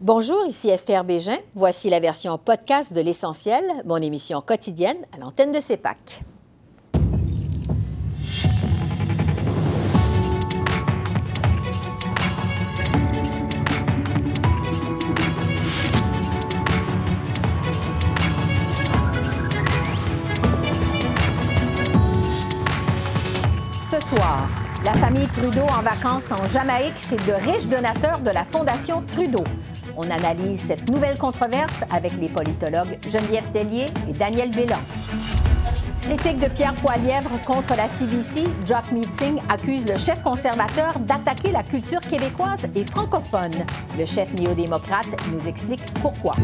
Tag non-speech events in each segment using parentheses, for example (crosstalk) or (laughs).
Bonjour, ici Esther Bégin. Voici la version podcast de L'Essentiel, mon émission quotidienne à l'antenne de CEPAC. Ce soir, la famille Trudeau en vacances en Jamaïque chez de riches donateurs de la Fondation Trudeau. On analyse cette nouvelle controverse avec les politologues Geneviève Tellier et Daniel Bélan. Critique de Pierre Poilièvre contre la CBC, Jock Meeting accuse le chef conservateur d'attaquer la culture québécoise et francophone. Le chef néo-démocrate nous explique pourquoi.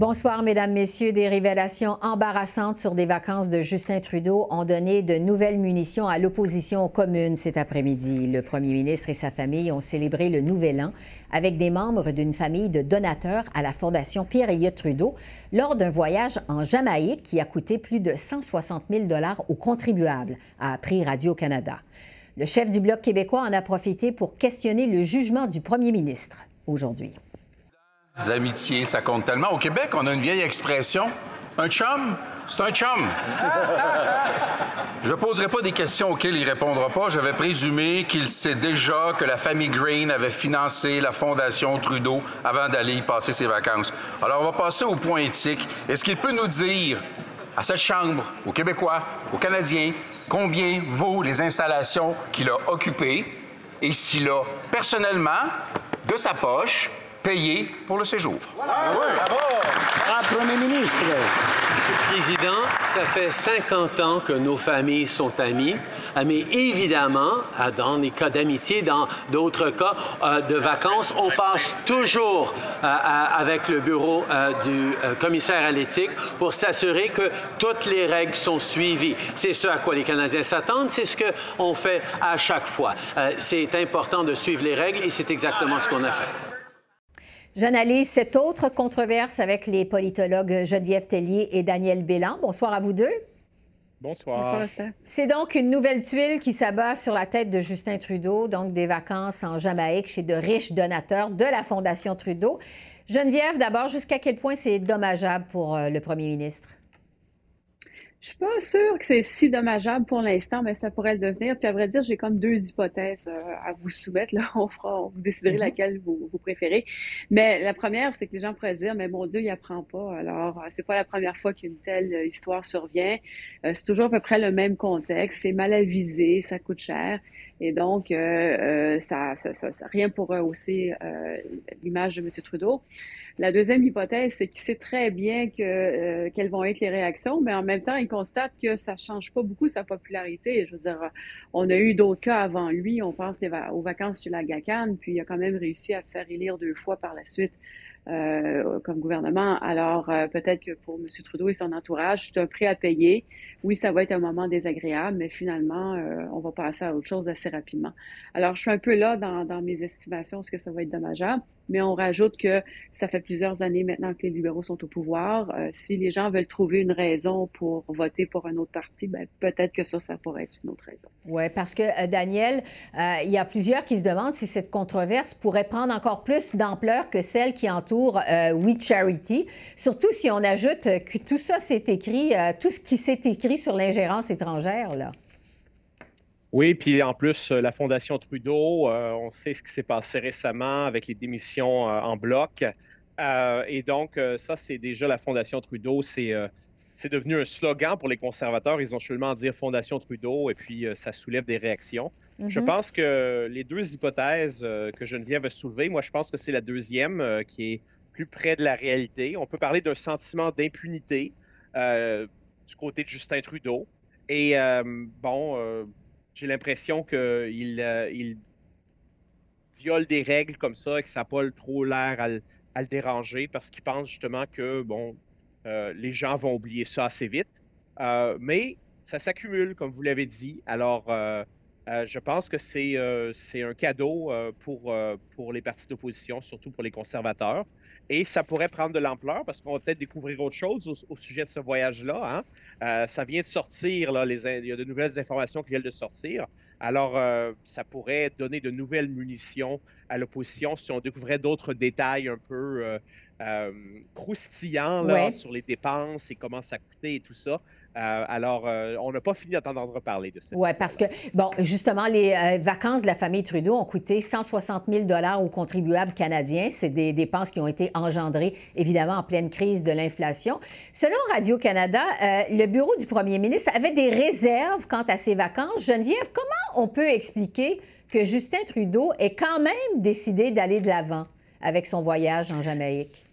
Bonsoir, Mesdames, Messieurs. Des révélations embarrassantes sur des vacances de Justin Trudeau ont donné de nouvelles munitions à l'opposition aux communes cet après-midi. Le premier ministre et sa famille ont célébré le Nouvel An avec des membres d'une famille de donateurs à la Fondation Pierre-Éliott Trudeau lors d'un voyage en Jamaïque qui a coûté plus de 160 000 aux contribuables, a appris Radio-Canada. Le chef du Bloc québécois en a profité pour questionner le jugement du premier ministre aujourd'hui. L'amitié, ça compte tellement. Au Québec, on a une vieille expression. Un chum, c'est un chum. Je ne poserai pas des questions auxquelles il répondra pas. J'avais présumé qu'il sait déjà que la famille Green avait financé la Fondation Trudeau avant d'aller y passer ses vacances. Alors, on va passer au point éthique. Est-ce qu'il peut nous dire, à cette Chambre, aux Québécois, aux Canadiens, combien vaut les installations qu'il a occupées et s'il a, personnellement, de sa poche, payé pour le séjour. Voilà. Bravo. Ah, Premier ministre. Monsieur le Président, ça fait 50 ans que nos familles sont amies. Ah, mais évidemment, ah, dans les cas d'amitié, dans d'autres cas euh, de vacances, on passe toujours euh, avec le bureau euh, du commissaire à l'éthique pour s'assurer que toutes les règles sont suivies. C'est ce à quoi les Canadiens s'attendent, c'est ce qu'on fait à chaque fois. c'est important de suivre les règles et c'est exactement ce qu'on a fait. J'analyse cette autre controverse avec les politologues Geneviève Tellier et Daniel Bélan. Bonsoir à vous deux. Bonsoir. C'est donc une nouvelle tuile qui s'abat sur la tête de Justin Trudeau, donc des vacances en Jamaïque chez de riches donateurs de la Fondation Trudeau. Geneviève, d'abord, jusqu'à quel point c'est dommageable pour euh, le premier ministre? Je suis pas sûre que c'est si dommageable pour l'instant, mais ça pourrait le devenir. Puis à vrai dire, j'ai comme deux hypothèses euh, à vous soumettre. Là, (laughs) on fera, vous déciderez mhm. laquelle vous, vous, préférez. Mais la première, c'est que les gens pourraient dire, mais mon Dieu, il apprend pas. Alors, euh, c'est pas la première fois qu'une telle histoire survient. Euh, c'est toujours à peu près le même contexte. C'est mal avisé, ça coûte cher. Et donc, euh, ça, ça, ça, rien pour rehausser euh, l'image de M. Trudeau. La deuxième hypothèse, c'est qu'il sait très bien que, euh, quelles vont être les réactions, mais en même temps, il constate que ça change pas beaucoup sa popularité. Je veux dire, on a eu d'autres cas avant lui. On pense aux vacances sur la GACAN, puis il a quand même réussi à se faire élire deux fois par la suite euh, comme gouvernement. Alors, euh, peut-être que pour M. Trudeau et son entourage, c'est un prix à payer. Oui, ça va être un moment désagréable, mais finalement, euh, on va passer à autre chose assez rapidement. Alors, je suis un peu là dans, dans mes estimations, est-ce que ça va être dommageable? Mais on rajoute que ça fait plusieurs années maintenant que les libéraux sont au pouvoir. Euh, si les gens veulent trouver une raison pour voter pour un autre parti, ben, peut-être que ça, ça pourrait être une autre raison. Oui, parce que, euh, Daniel, euh, il y a plusieurs qui se demandent si cette controverse pourrait prendre encore plus d'ampleur que celle qui entoure We Charity, surtout si on ajoute que tout ça s'est écrit, tout ce qui s'est écrit sur l'ingérence étrangère, là. Oui, puis en plus, euh, la Fondation Trudeau, euh, on sait ce qui s'est passé récemment avec les démissions euh, en bloc. et donc, ça, c'est déjà la Fondation Trudeau. C'est c'est devenu un slogan pour les conservateurs. Ils ont seulement à dire Fondation Trudeau et puis ça soulève des réactions. Je mm-hmm. pense que les deux hypothèses que Geneviève a soulevées, moi, je pense que c'est la deuxième qui est plus près de la réalité. On peut parler d'un sentiment d'impunité du côté de Justin Trudeau. Et bon, j'ai l'impression qu'il euh, viole des règles comme ça et que ça n'a pas trop l'air à, le déranger parce qu'il pense justement que bon, euh, les gens vont oublier ça assez vite. Euh, mais ça s'accumule, comme vous l'avez dit. Alors, je pense que c'est un cadeau pour, pour les partis d'opposition, surtout pour les conservateurs. Et ça pourrait prendre de l'ampleur parce qu'on va peut-être découvrir autre chose au, sujet de ce voyage-là. Hein. Euh, ça vient de sortir, là, les, il y a de nouvelles informations qui viennent de sortir. Alors, ça pourrait donner de nouvelles munitions à l'opposition si on découvrait d'autres détails un peu croustillants sur les dépenses et comment ça coûtait et tout ça. Euh, alors, euh, on n'a pas fini d'entendre parler de ça. Oui, parce que, bon, justement, les euh, vacances de la famille Trudeau ont coûté 160 000 aux contribuables canadiens. C'est des dépenses qui ont été engendrées, évidemment, en pleine crise de l'inflation. Selon Radio-Canada, le bureau du premier ministre avait des réserves quant à ces vacances. Geneviève, comment on peut expliquer que Justin Trudeau ait quand même décidé d'aller de l'avant avec son voyage en Jamaïque?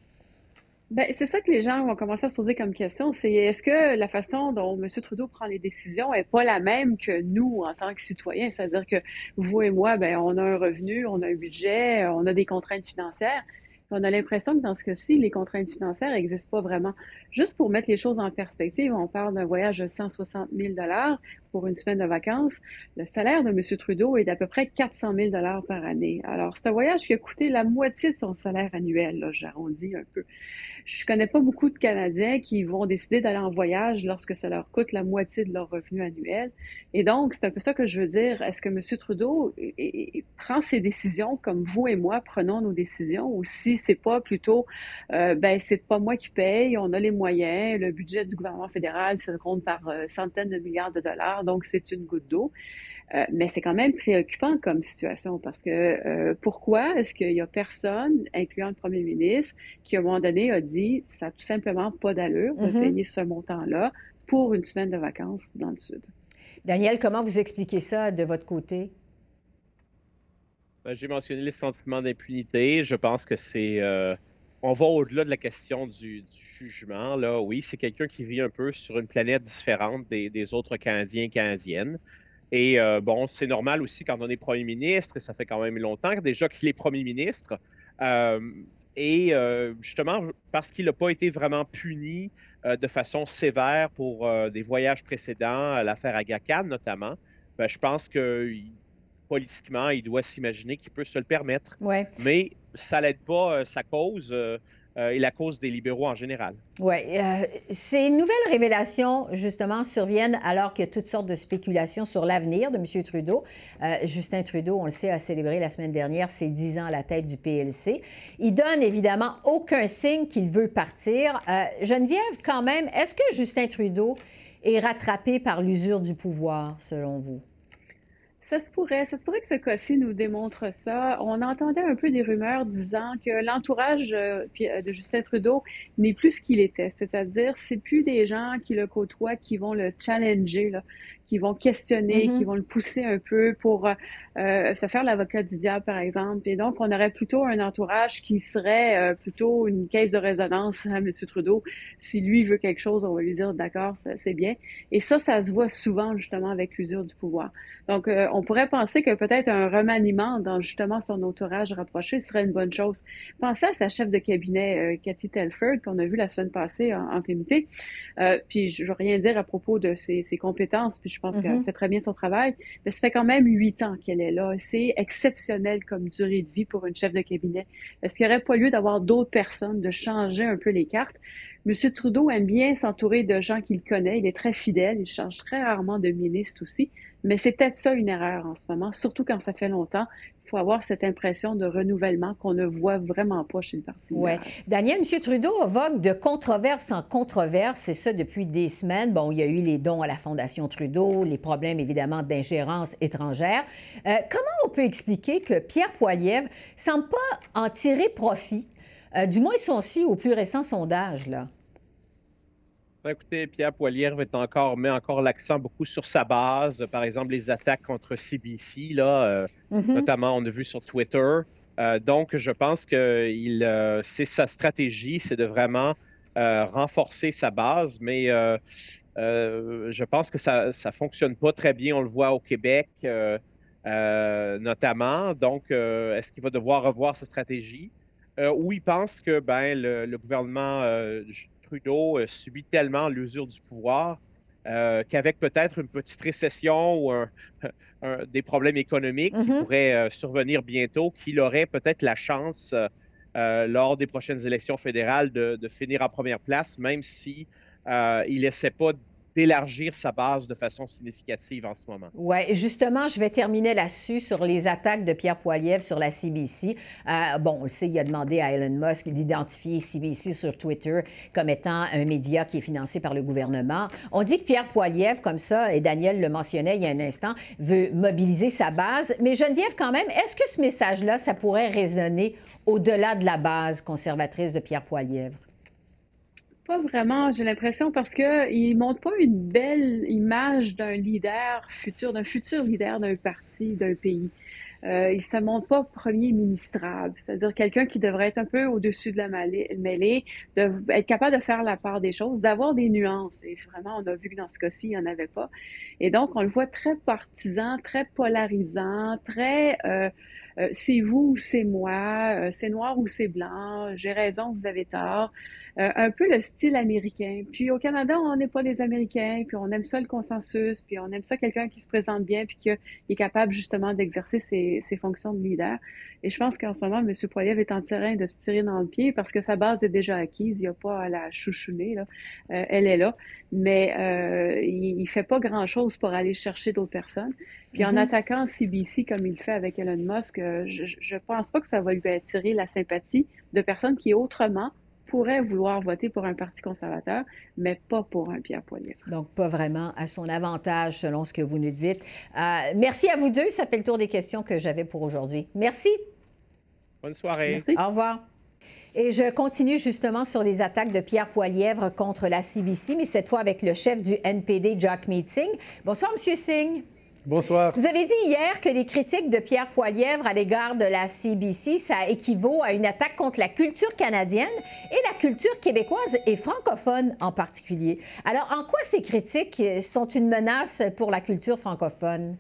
Ben, c'est ça que les gens vont commencer à se poser comme question, c'est est-ce que la façon dont M. Trudeau prend les décisions est pas la même que nous en tant que citoyens? C'est-à-dire que vous et moi, ben, on a un revenu, on a un budget, on a des contraintes financières. On a l'impression que dans ce cas-ci, les contraintes financières n'existent pas vraiment. Juste pour mettre les choses en perspective, on parle d'un voyage de 160 000 pour une semaine de vacances. Le salaire de M. Trudeau est d'à peu près 400 000 par année. Alors, c'est un voyage qui a coûté la moitié de son salaire annuel, là, j'arrondis un peu. Je connais pas beaucoup de Canadiens qui vont décider d'aller en voyage lorsque ça leur coûte la moitié de leur revenu annuel. Et donc, c'est un peu ça que je veux dire. Est-ce que M. Trudeau prend ses décisions comme vous et moi prenons nos décisions ou si c'est pas plutôt, euh, ben, c'est pas moi qui paye, on a les moyens, le budget du gouvernement fédéral se compte par euh, centaines de milliards de dollars, donc c'est une goutte d'eau. Euh, mais c'est quand même préoccupant comme situation parce que euh, pourquoi est-ce qu'il y a personne, incluant le premier ministre, qui à un moment donné a dit ça n'a tout simplement pas d'allure de mm-hmm. payer ce montant-là pour une semaine de vacances dans le Sud? Daniel, comment vous expliquez ça de votre côté? Ben, j'ai mentionné les sentiments d'impunité. Je pense que c'est. Euh, on va au-delà de la question du, jugement. Là. Oui, c'est quelqu'un qui vit un peu sur une planète différente des, des autres Canadiens et Canadiennes. Et euh, bon, c'est normal aussi quand on est premier ministre, et ça fait quand même longtemps déjà qu'il est premier ministre. Euh, et euh, justement, parce qu'il n'a pas été vraiment puni de façon sévère pour des voyages précédents, l'affaire Agacan notamment, ben, je pense que politiquement, il doit s'imaginer qu'il peut se le permettre. Ouais. Mais ça n'aide pas sa cause. Euh, et la cause des libéraux en général. Oui. Euh, ces nouvelles révélations, justement, surviennent alors qu'il y a toutes sortes de spéculations sur l'avenir de M. Trudeau. Euh, Justin Trudeau, on le sait, a célébré la semaine dernière ses 10 ans à la tête du PLC. Il donne évidemment aucun signe qu'il veut partir. Geneviève, quand même, est-ce que Justin Trudeau est rattrapé par l'usure du pouvoir, selon vous? Ça se pourrait, ça se pourrait que ce cas-ci nous démontre ça. On entendait un peu des rumeurs disant que l'entourage euh, euh, de Justin Trudeau n'est plus ce qu'il était, c'est-à-dire c'est plus des gens qui le côtoient qui vont le challenger, là, qui vont questionner, mm-hmm. qui vont le pousser un peu pour euh, se faire l'avocat du diable, par exemple. Et donc, on aurait plutôt un entourage qui serait plutôt une caisse de résonance à M. Trudeau. Si lui veut quelque chose, on va lui dire d'accord, c'est bien. Et ça, ça se voit souvent justement avec l'usure du pouvoir. Donc, on pourrait penser que peut-être un remaniement dans justement son entourage rapproché serait une bonne chose. Pensez à sa chef de cabinet, euh, Cathy Telford, qu'on a vu la semaine passée en, comité. Euh, puis je veux rien dire à propos de ses, compétences, puis je pense qu'elle mm-hmm. fait très bien son travail. Mais ça fait quand même huit ans qu'elle est là. C'est exceptionnel comme durée de vie pour une chef de cabinet. Est-ce qu'il n'y aurait pas lieu d'avoir d'autres personnes, de changer un peu les cartes? M. Trudeau aime bien s'entourer de gens qu'il connaît. Il est très fidèle. Il change très rarement de ministre aussi. Mais c'est peut-être ça une erreur en ce moment, surtout quand ça fait longtemps. Il faut avoir cette impression de renouvellement qu'on ne voit vraiment pas chez le Parti Oui. Daniel, M. Trudeau vogue de controverse en controverse, c'est ça depuis des semaines. Bon, il y a eu les dons à la Fondation Trudeau, les problèmes évidemment d'ingérence étrangère. Euh, comment on peut expliquer que Pierre Poilievre semble pas en tirer profit? Euh, du moins, si on se fie au plus récent sondage, là. Écoutez, Pierre Poilievre est encore, met encore l'accent beaucoup sur sa base. Par exemple, les attaques contre CBC, là, euh, mm-hmm. notamment, on a vu sur Twitter. Euh, donc, je pense que il, euh, c'est sa stratégie, c'est de vraiment renforcer sa base, mais je pense que ça ne fonctionne pas très bien. On le voit au Québec, notamment. Donc, est-ce qu'il va devoir revoir sa stratégie? ou il pense que ben, le gouvernement Trudeau euh, subit tellement l'usure du pouvoir euh, qu'avec peut-être une petite récession ou (laughs) des problèmes économiques qui mm-hmm. pourraient euh, survenir bientôt, qu'il aurait peut-être la chance lors des prochaines élections fédérales de, finir en première place, même si il n'essaie pas d'élargir sa base de façon significative en ce moment. Oui, justement, je vais terminer là-dessus sur les attaques de Pierre Poilievre sur la CBC. Euh, bon, on le sait, il a demandé à Elon Musk d'identifier CBC sur Twitter comme étant un média qui est financé par le gouvernement. On dit que Pierre Poilievre, comme ça, et Daniel le mentionnait il y a un instant, veut mobiliser sa base. Mais Geneviève, quand même, est-ce que ce message-là, ça pourrait résonner au-delà de la base conservatrice de Pierre Poilievre? Pas vraiment, j'ai l'impression, parce qu'il ne montre pas une belle image d'un leader futur, d'un futur leader d'un parti, d'un pays. Euh, il ne se montre pas premier ministrable, c'est-à-dire quelqu'un qui devrait être un peu au-dessus de la mêlée, de, être capable de faire la part des choses, d'avoir des nuances. Et vraiment, on a vu que dans ce cas-ci, il n'y en avait pas. Et donc, on le voit très partisan, très polarisant, très... Euh, euh, c'est vous ou c'est moi, c'est noir ou c'est blanc, j'ai raison, vous avez tort. Euh, un peu le style américain. Puis au Canada, on n'est pas des Américains, puis on aime ça le consensus, puis on aime ça quelqu'un qui se présente bien, puis qui est capable justement d'exercer ses, ses, fonctions de leader. Et je pense qu'en ce moment, M. Poiliev est en terrain de se tirer dans le pied parce que sa base est déjà acquise. Il n'y a pas à la chouchouner. Là. Euh, elle est là. Mais euh, il, ne fait pas grand-chose pour aller chercher d'autres personnes. Puis en mm-hmm. attaquant CBC comme il fait avec Elon Musk, euh, je ne pense pas que ça va lui attirer la sympathie de personnes qui autrement pourrait vouloir voter pour un parti conservateur, mais pas pour un Pierre Poilievre. Donc, pas vraiment à son avantage, selon ce que vous nous dites. Euh, merci à vous deux. Ça fait le tour des questions que j'avais pour aujourd'hui. Merci. Bonne soirée. Merci. Au revoir. Et je continue justement sur les attaques de Pierre Poilièvre contre la CBC, mais cette fois avec le chef du NPD, Jack Meeting. Bonsoir, Monsieur Singh. Bonsoir. Vous avez dit hier que les critiques de Pierre Poilièvre à l'égard de la CBC, ça équivaut à une attaque contre la culture canadienne et la culture québécoise et francophone en particulier. Alors, en quoi ces critiques sont une menace pour la culture francophone?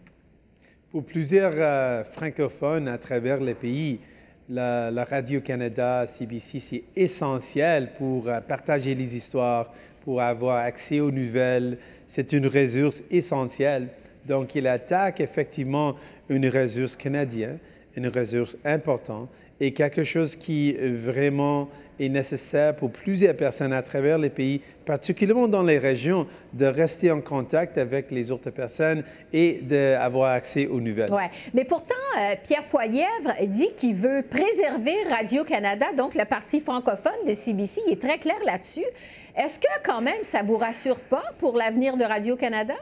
Pour plusieurs euh, francophones à travers le pays, la, Radio-Canada, CBC, c'est essentiel pour euh, partager les histoires, pour avoir accès aux nouvelles. C'est une ressource essentielle. Donc, il attaque effectivement une ressource canadienne, une ressource importante et quelque chose qui vraiment est nécessaire pour plusieurs personnes à travers les pays, particulièrement dans les régions, de rester en contact avec les autres personnes et d'avoir accès aux nouvelles. Oui, mais pourtant, euh, Pierre Poilièvre dit qu'il veut préserver Radio-Canada, donc la partie francophone de CBC. Il est très clair là-dessus. Est-ce que quand même ça vous rassure pas pour l'avenir de Radio-Canada?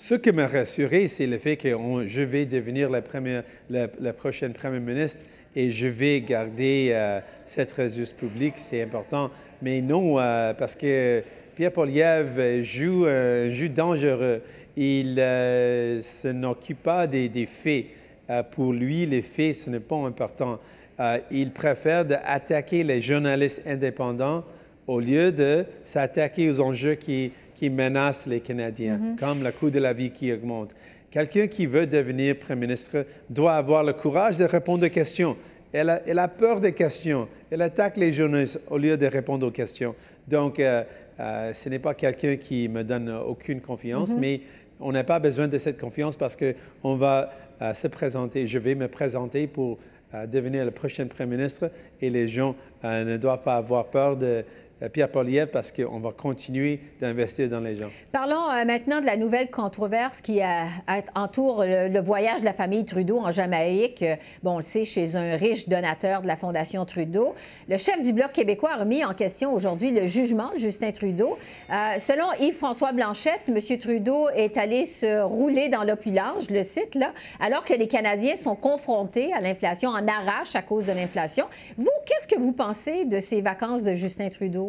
Ce qui m'a rassuré, c'est le fait que je vais devenir la, première, la, prochaine première ministre et je vais garder euh, cette ressource publique, c'est important. Mais non, euh, parce que Pierre Poliev joue un jeu dangereux. Il ne euh, s'occupe pas des faits. pour lui, les faits, ce n'est pas important. il préfère attaquer les journalistes indépendants au lieu de s'attaquer aux enjeux qui, qui menacent les Canadiens, mm-hmm. comme le coût de la vie qui augmente. Quelqu'un qui veut devenir Premier ministre doit avoir le courage de répondre aux questions. Elle a, elle a peur des questions. Elle attaque les journalistes au lieu de répondre aux questions. Donc, euh, euh, ce n'est pas quelqu'un qui me donne aucune confiance, mm-hmm. mais on n'a pas besoin de cette confiance parce qu'on va euh, se présenter. Je vais me présenter pour devenir le prochain Premier ministre et les gens ne doivent pas avoir peur de Pierre Poliev parce qu'on va continuer d'investir dans les gens. Parlons euh, maintenant de la nouvelle controverse qui entoure le, voyage de la famille Trudeau en Jamaïque. Bon, on le sait, chez un riche donateur de la Fondation Trudeau. Le chef du Bloc québécois a remis en question aujourd'hui le jugement de Justin Trudeau. Euh, selon Yves-François Blanchette, M. Trudeau est allé se rouler dans l'opulence, je le cite là, alors que les Canadiens sont confrontés à l'inflation en arrache à cause de l'inflation. Vous, qu'est-ce que vous pensez de ces vacances de Justin Trudeau?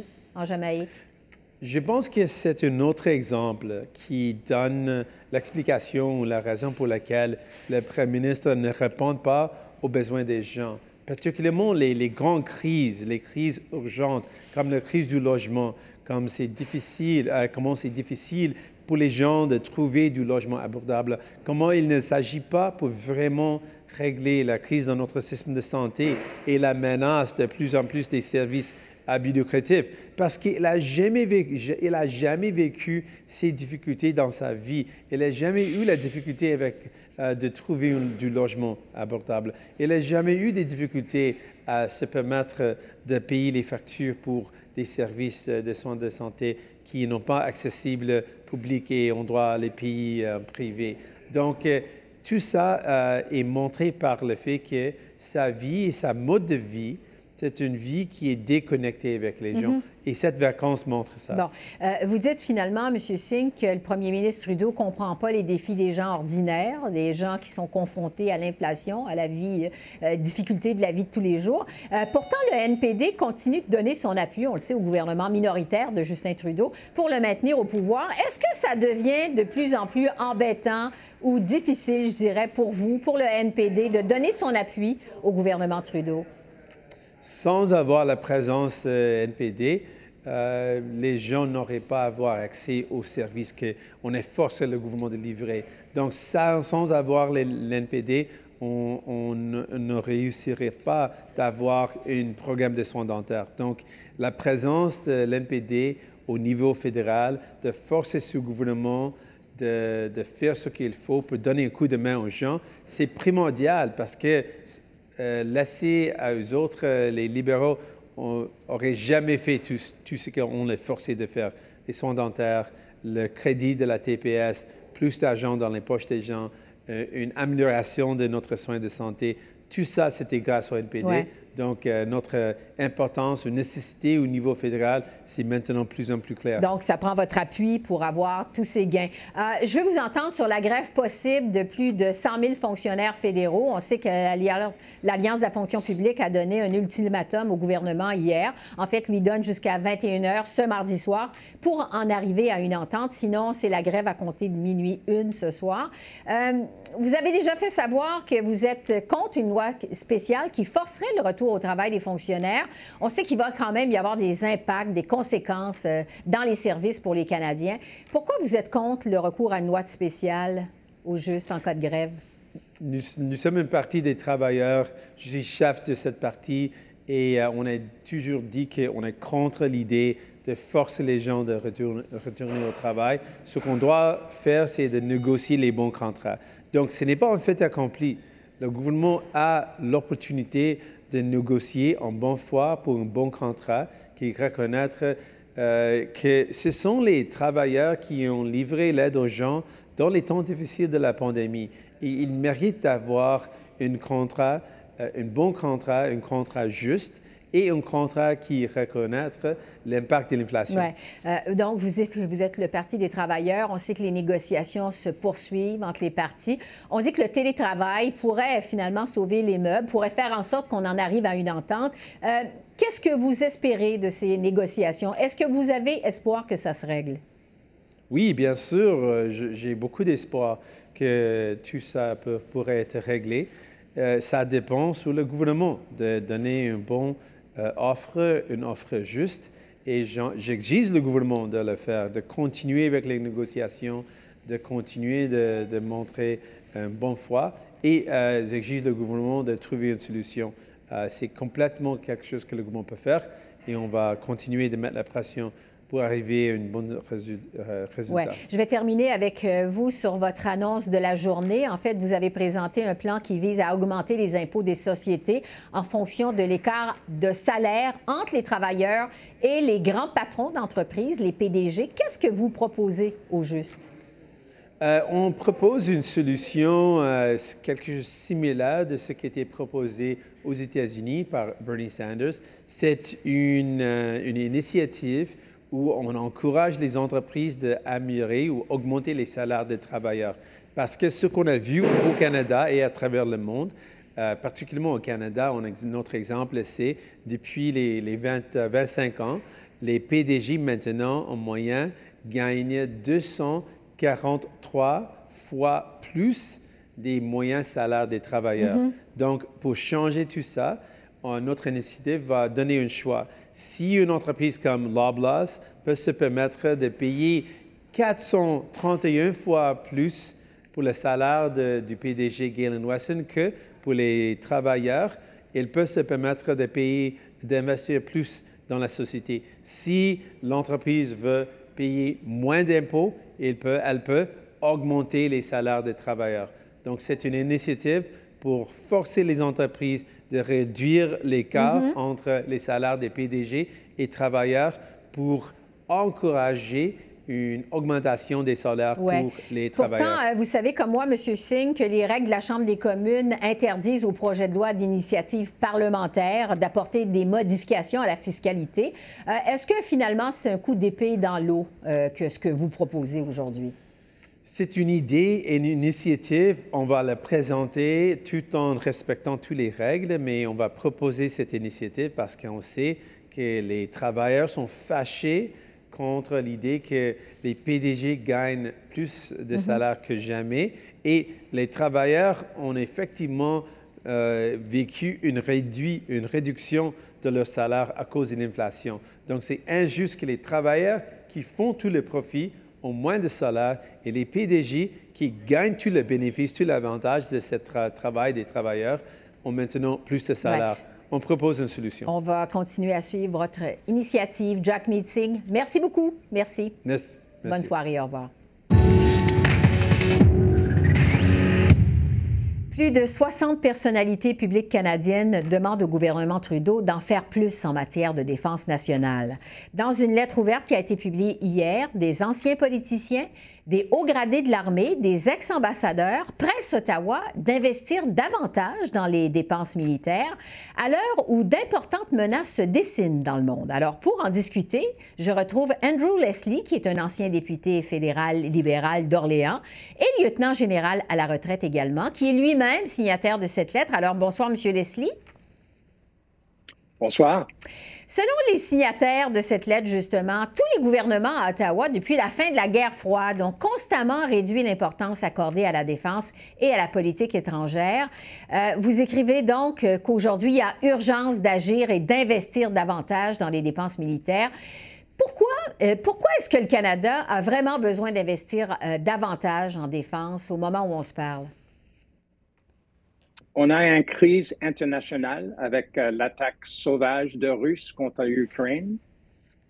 Je pense que c'est un autre exemple qui donne l'explication ou la raison pour laquelle le Premier ministre ne répond pas aux besoins des gens. Particulièrement les, les grandes crises, les crises urgentes, comme la crise du logement, comme c'est difficile, euh, comment c'est difficile pour les gens de trouver du logement abordable, comment il ne s'agit pas pour vraiment régler la crise dans notre système de santé et la menace de plus en plus des services à parce qu'il n'a jamais, vécu, jamais vécu ces difficultés dans sa vie. Il n'a jamais eu la difficulté avec, euh, de trouver du logement abordable. Il n'a jamais eu des difficultés à se permettre de payer les factures pour des services de soins de santé qui n'ont pas accessibles publics et on doit les payer euh, privés. Donc, tout ça euh, est montré par le fait que sa vie et sa mode de vie c'est une vie qui est déconnectée avec les gens. Mhm. Et cette vacance montre ça. Bon. Euh, vous dites finalement, M. Singh, que le premier ministre Trudeau ne comprend pas les défis des gens ordinaires, des gens qui sont confrontés à l'inflation, à la vie, euh, difficulté de la vie de tous les jours. Euh, pourtant, le NPD continue de donner son appui, on le sait, au gouvernement minoritaire de Justin Trudeau pour le maintenir au pouvoir. Est-ce que ça devient de plus en plus embêtant ou difficile, je dirais, pour vous, pour le NPD, de donner son appui au gouvernement Trudeau? Sans avoir la présence euh, NPD, euh, les gens n'auraient pas à avoir accès aux services qu'on est forcé le gouvernement de livrer. Donc, sans avoir l'NPD, on, on, ne réussirait pas d'avoir un programme de soins dentaires. Donc, la présence de l'NPD au niveau fédéral, de forcer ce gouvernement de, faire ce qu'il faut pour donner un coup de main aux gens, c'est primordial parce que euh, laisser à eux autres, euh, les libéraux n'auraient jamais fait tout, ce qu'on les forcé de faire. Les soins dentaires, le crédit de la TPS, plus d'argent dans les poches des gens, euh, une amélioration de notre soin de santé. Tout ça, c'était grâce au NPD. Donc, euh, notre euh, importance ou nécessité au niveau fédéral, c'est maintenant plus en plus clair. Donc, ça prend votre appui pour avoir tous ces gains. Euh, je veux vous entendre sur la grève possible de plus de 100 000 fonctionnaires fédéraux. On sait que l'Alliance de la fonction publique a donné un ultimatum au gouvernement hier. En fait, lui donne jusqu'à 21 heures ce mardi soir pour en arriver à une entente. Sinon, c'est la grève à compter de minuit une ce soir. vous avez déjà fait savoir que vous êtes contre une loi spéciale qui forcerait le retour au travail des fonctionnaires. On sait qu'il va quand même y avoir des impacts, des conséquences euh, dans les services pour les Canadiens. Pourquoi vous êtes contre le recours à une loi spéciale au juste en cas de grève? Nous, sommes une partie des travailleurs. Je suis chef de cette partie et euh, on a toujours dit qu'on est contre l'idée de forcer les gens de retourner, retourner au travail. Ce qu'on doit faire, c'est de négocier les bons contrats. Donc, ce n'est pas un fait accompli. Le gouvernement a l'opportunité de négocier en bonne foi pour un bon contrat, qui reconnaître euh, que ce sont les travailleurs qui ont livré l'aide aux gens dans les temps difficiles de la pandémie. Et ils méritent d'avoir un contrat, euh, un bon contrat, un contrat juste et un contrat qui reconnaître l'impact de l'inflation. Ouais. Euh, donc, vous êtes, vous êtes le Parti des travailleurs. On sait que les négociations se poursuivent entre les partis. On dit que le télétravail pourrait finalement sauver les meubles, pourrait faire en sorte qu'on en arrive à une entente. Euh, qu'est-ce que vous espérez de ces négociations? Est-ce que vous avez espoir que ça se règle? Oui, bien sûr. Euh, j'ai beaucoup d'espoir que tout ça pourrait être réglé. ça dépend sur le gouvernement de donner un bon euh, offre une offre juste et j'exige le gouvernement de le faire, de continuer avec les négociations, de continuer de, montrer un bon foi et euh, j'exige le gouvernement de trouver une solution. Euh, c'est complètement quelque chose que le gouvernement peut faire et on va continuer de mettre la pression pour arriver à un bon euh, résultat. Ouais. Je vais terminer avec euh, vous sur votre annonce de la journée. En fait, vous avez présenté un plan qui vise à augmenter les impôts des sociétés en fonction de l'écart de salaire entre les travailleurs et les grands patrons d'entreprise, les PDG. Qu'est-ce que vous proposez au juste? Euh, on propose une solution quelque chose de similaire de ce qui était proposé aux États-Unis par Bernie Sanders. C'est une, une initiative où on encourage les entreprises d'améliorer ou augmenter les salaires des travailleurs. Parce que ce qu'on a vu au Canada et à travers le monde, euh, particulièrement au Canada, on a, notre exemple, c'est depuis les, les 20, 25 ans, les PDG maintenant, en moyenne, gagnent 243 fois plus des moyens salaires des travailleurs. Mm-hmm. Donc, pour changer tout ça, notre initiative va donner un choix. Si une entreprise comme Loblaws peut se permettre de payer 431 fois plus pour le salaire du PDG Galen Wesson que pour les travailleurs, elle peut se permettre de payer, d'investir plus dans la société. Si l'entreprise veut payer moins d'impôts, peut, elle peut augmenter les salaires des travailleurs. Donc, c'est une initiative pour forcer les entreprises de réduire l'écart Mhm. entre les salaires des PDG et travailleurs pour encourager une augmentation des salaires Ouais. pour les Pourtant, travailleurs. euh, vous savez comme moi, M. Singh, que les règles de la Chambre des communes interdisent au projet de loi d'initiative parlementaire d'apporter des modifications à la fiscalité. Euh, Est-ce que finalement, c'est un coup d'épée dans l'eau euh, que ce que vous proposez aujourd'hui? C'est une idée et une initiative. On va la présenter tout en respectant toutes les règles, mais on va proposer cette initiative parce qu'on sait que les travailleurs sont fâchés contre l'idée que les PDG gagnent plus de salaire que jamais. Et les travailleurs ont effectivement euh, vécu une, réduit- une réduction de leur salaire à cause de l'inflation. Donc, c'est injuste que les travailleurs qui font tout le profit ont moins de salaire et les PDG qui gagnent tout le bénéfice, tout l'avantage de ce tra- travail des travailleurs ont maintenant plus de salaire. On propose une solution. On va continuer à suivre votre initiative. Jack Meeting, merci beaucoup. Merci. Merci. Bonne soirée. Au revoir. Plus de 60 personnalités publiques canadiennes demandent au gouvernement Trudeau d'en faire plus en matière de défense nationale. Dans une lettre ouverte qui a été publiée hier, des anciens politiciens, des hauts gradés de l'armée, des ex-ambassadeurs pressent Ottawa d'investir davantage dans les dépenses militaires à l'heure où d'importantes menaces se dessinent dans le monde. Alors, pour en discuter, je retrouve Andrew Leslie, qui est un ancien député fédéral libéral d'Orléans et lieutenant général à la retraite également, qui est lui-même signataire de cette lettre. Alors, bonsoir, Monsieur Leslie. Bonsoir. Selon les signataires de cette lettre, justement, tous les gouvernements à Ottawa, depuis la fin de la guerre froide, ont constamment réduit l'importance accordée à la défense et à la politique étrangère. Euh, vous écrivez donc euh, qu'aujourd'hui, il y a urgence d'agir et d'investir davantage dans les dépenses militaires. Pourquoi, euh, pourquoi est-ce que le Canada a vraiment besoin d'investir davantage en défense au moment où on se parle? On a une crise internationale avec euh, l'attaque sauvage de Russes contre l'Ukraine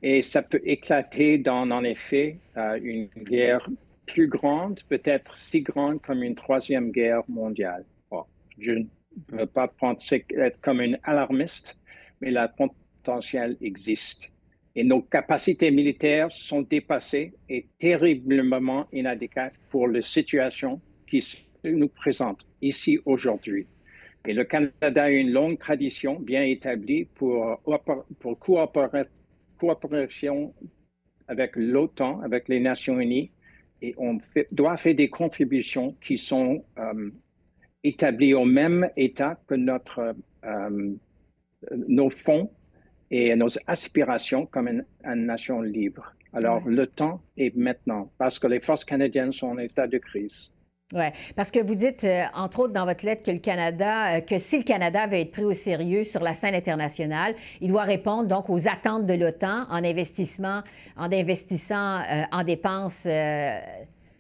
et ça peut éclater dans, en effet, euh, une guerre plus grande, peut-être si grande comme une troisième guerre mondiale. Je ne veux pas être comme une alarmiste, mais le potentiel existe. Et nos capacités militaires sont dépassées et terriblement inadéquates pour la situation qui se nous présente ici aujourd'hui. Et le Canada a une longue tradition bien établie pour, pour coopérer, coopération avec l'OTAN, avec les Nations Unies, et on fait, doit faire des contributions qui sont euh, établies au même état que notre, euh, nos fonds et nos aspirations comme une, une nation libre. Alors, ouais. le temps est maintenant parce que les forces canadiennes sont en état de crise. Oui, parce que vous dites, euh, entre autres, dans votre lettre, que le Canada, euh, que si le Canada veut être pris au sérieux sur la scène internationale, il doit répondre donc aux attentes de l'OTAN en investissement, en investissant euh, en dépenses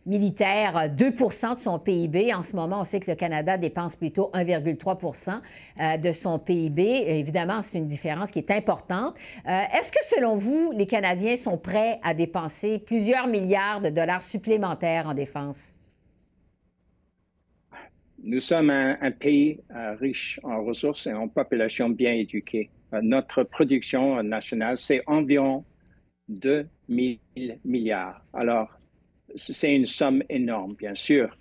militaires 2 de son PIB. En ce moment, on sait que le Canada dépense plutôt 1,3% de son PIB. Évidemment, c'est une différence qui est importante. Est-ce que, selon vous, les Canadiens sont prêts à dépenser plusieurs milliards de dollars supplémentaires en défense? Nous sommes un, pays euh, riche en ressources et en population bien éduquée. Euh, notre production nationale, c'est environ 2 000 milliards. Alors, c'est une somme énorme, bien sûr.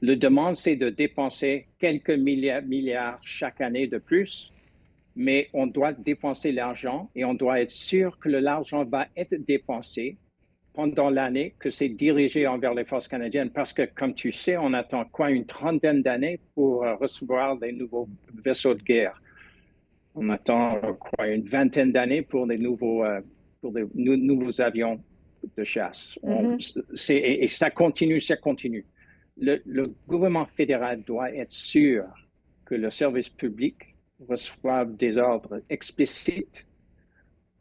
Le demande, c'est de dépenser quelques milliards chaque année de plus, mais on doit dépenser l'argent et on doit être sûr que l'argent va être dépensé pendant l'année que c'est dirigé envers les forces canadiennes parce que, comme tu sais, on attend quoi une trentaine d'années pour euh, recevoir des nouveaux vaisseaux de guerre. On attend euh, quoi une vingtaine d'années pour des nouveaux, euh, pour des nou nouveaux avions de chasse. Mm -hmm. et, et, ça continue, ça continue. Le, le, gouvernement fédéral doit être sûr que le service public reçoive des ordres explicites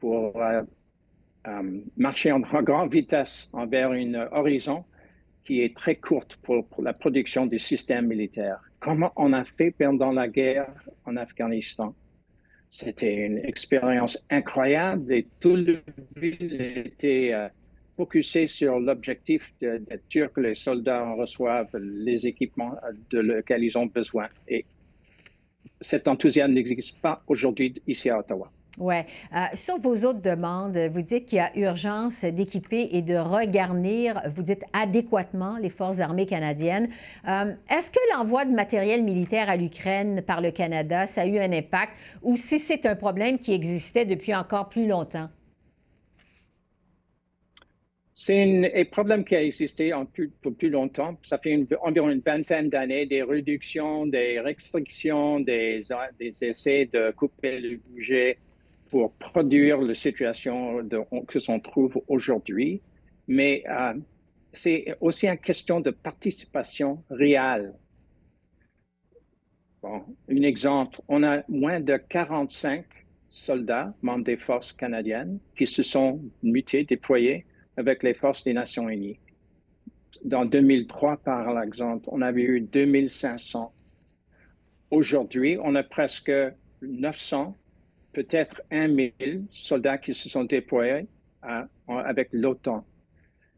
pour Um, marcher en grande vitesse envers une horizon qui est très courte pour, la production du système militaire. Comme on a fait pendant la guerre en Afghanistan? C'était une expérience incroyable et tout le ville était euh, focusé sur l'objectif d'être sûr que les soldats reçoivent les équipements de lesquels ils ont besoin. Et cet enthousiasme n'existe pas aujourd'hui ici à Ottawa. Oui. Euh, sur vos autres demandes, vous dites qu'il y a urgence d'équiper et de regarnir, vous dites adéquatement, les forces armées canadiennes. Euh, est-ce que l'envoi de matériel militaire à l'Ukraine par le Canada, ça a eu un impact ou si c'est un problème qui existait depuis encore plus longtemps? C'est un problème qui a existé en plus, pour plus longtemps. Ça fait environ une vingtaine d'années, des réductions, des restrictions, des, des, essais de couper le budget pour produire la situation que l'on trouve aujourd'hui. Mais euh, c'est aussi une question de participation réelle. Bon, un exemple, on a moins de 45 soldats, membres des forces canadiennes, qui se sont mutés, déployés avec les forces des Nations Unies. Dans 2003, par exemple, on avait eu 2500. Aujourd'hui, on a presque 900, peut-être 1000 soldats qui se sont déployés avec l'OTAN.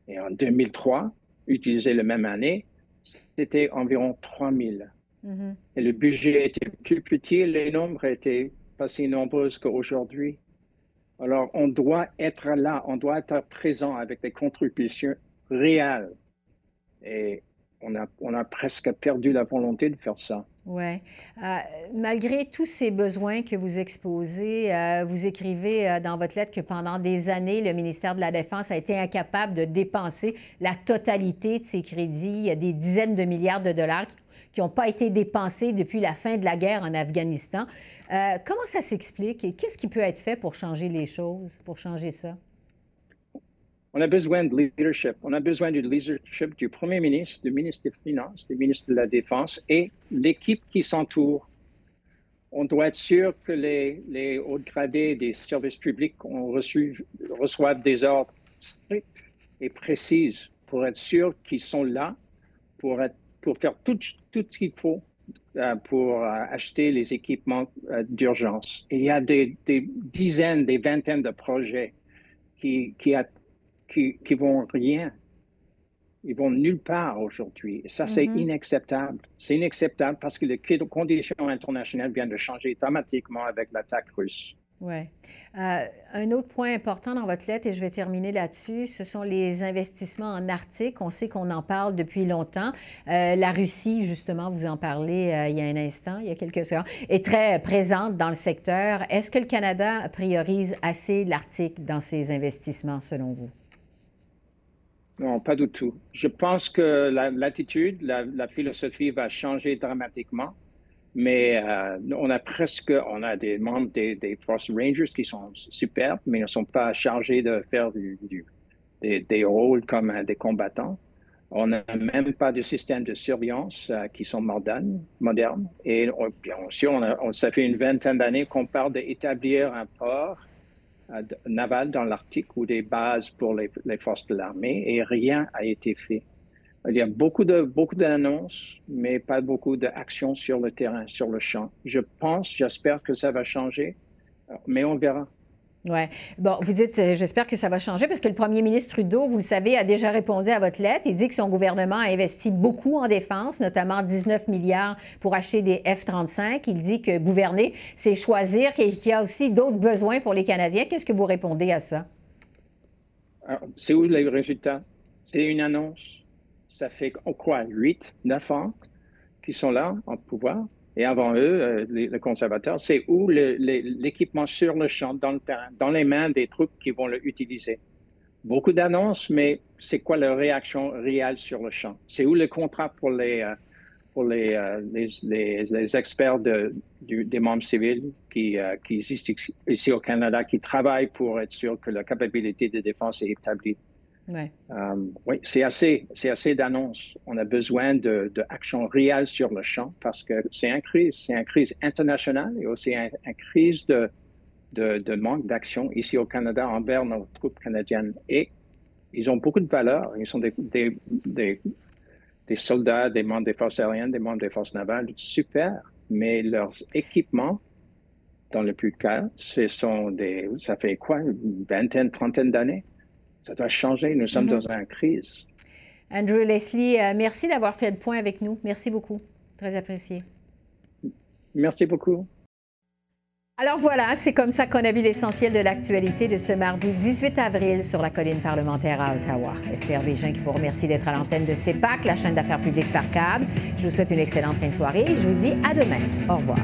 Et en 2003, utilisé la même année, c'était environ 3000. Mm-hmm. Et le budget était plus petit, les nombres étaient pas si nombreux qu'aujourd'hui. Alors, on doit être là, on doit être présent avec des contributions réelles. Et on a, on a presque perdu la volonté de faire ça. Oui. Euh, malgré tous ces besoins que vous exposez, euh, vous écrivez euh, dans votre lettre que pendant des années, le ministère de la Défense a été incapable de dépenser la totalité de ses crédits. Il y a des dizaines de milliards de dollars qui n'ont pas été dépensés depuis la fin de la guerre en Afghanistan. Comment ça s'explique et qu'est-ce qui peut être fait pour changer les choses, pour changer ça? On a besoin de leadership. On a besoin du leadership du Premier ministre, du ministre des Finances, du ministre de la Défense et l'équipe qui s'entoure. On doit être sûr que les, hauts gradés des services publics reçoivent des ordres stricts et précis pour être sûr qu'ils sont là pour, faire tout, tout ce qu'il faut euh, pour euh, acheter les équipements euh, d'urgence. Il y a des, dizaines, des vingtaines de projets qui, qui, qui, vont rien. Ils vont nulle part aujourd'hui. Ça, c'est mm-hmm. inacceptable. C'est inacceptable parce que les conditions internationales viennent de changer dramatiquement avec l'attaque russe. Oui. Euh, un autre point important dans votre lettre, et je vais terminer là-dessus, ce sont les investissements en Arctique. On sait qu'on en parle depuis longtemps. Euh, la Russie, justement, vous en parlez euh, il y a un instant, il y a quelques heures, est très présente dans le secteur. Est-ce que le Canada priorise assez l'Arctique dans ses investissements, selon vous? Non, pas du tout. Je pense que l'attitude, la philosophie va changer dramatiquement. Mais euh, on a presque, on a des membres des, des, Force Rangers qui sont superbes, mais ils ne sont pas chargés de faire du, des, des, rôles comme des combattants. On n'a même pas de système de surveillance euh, qui sont modernes. modernes. Et bien sûr, on a, ça fait une vingtaine d'années qu'on parle d'établir un port euh, naval dans l'Arctique ou des bases pour les, les forces de l'armée et rien n'a été fait. Il y a beaucoup de beaucoup d'annonces, mais pas beaucoup d'actions sur le terrain, sur le champ. Je pense, j'espère que ça va changer, mais on verra. Oui. Bon, vous dites, euh, j'espère que ça va changer parce que le premier ministre Trudeau, vous le savez, a déjà répondu à votre lettre. Il dit que son gouvernement a investi beaucoup en défense, notamment 19 milliards pour acheter des F-35. Il dit que gouverner, c'est choisir et qu'il y a aussi d'autres besoins pour les Canadiens. Qu'est-ce que vous répondez à ça? C'est où les résultats? C'est une annonce ça fait quoi, 8, 9 ans qui sont là en pouvoir. Et avant eux, euh, les, conservateurs, c'est où l'équipement sur le champ, dans le terrain, dans les mains des troupes qui vont l'utiliser. Beaucoup d'annonces, mais c'est quoi leur réaction réelle sur le champ? C'est où le contrat pour les, euh, euh, experts de, des membres civils qui, qui existent ici au Canada, qui travaillent pour être sûr que la capacité de défense est établie? Euh, oui, c'est assez, c'est assez d'annonces. On a besoin d'actions de, réelles sur le champ parce que c'est une crise, c'est une crise internationale et aussi une, crise de, de, manque d'action ici au Canada envers nos troupes canadiennes. Et ils ont beaucoup de valeur. Ils sont des, des, des, des soldats, des membres des forces aériennes, des membres des forces navales, super. Mais leurs équipements, dans le plus cas, ce sont des, ça fait quoi, une vingtaine, trentaine d'années ça doit changer. Nous sommes mhm. dans une crise. Andrew Leslie, euh, merci d'avoir fait le point avec nous. Merci beaucoup. Très apprécié. Merci beaucoup. Alors voilà, c'est comme ça qu'on a vu l'essentiel de l'actualité de ce mardi 18 avril sur la colline parlementaire à Ottawa. Esther Végin qui vous remercie d'être à l'antenne de CEPAC, la chaîne d'affaires publiques par câble. Je vous souhaite une excellente fin de soirée et je vous dis à demain. Au revoir.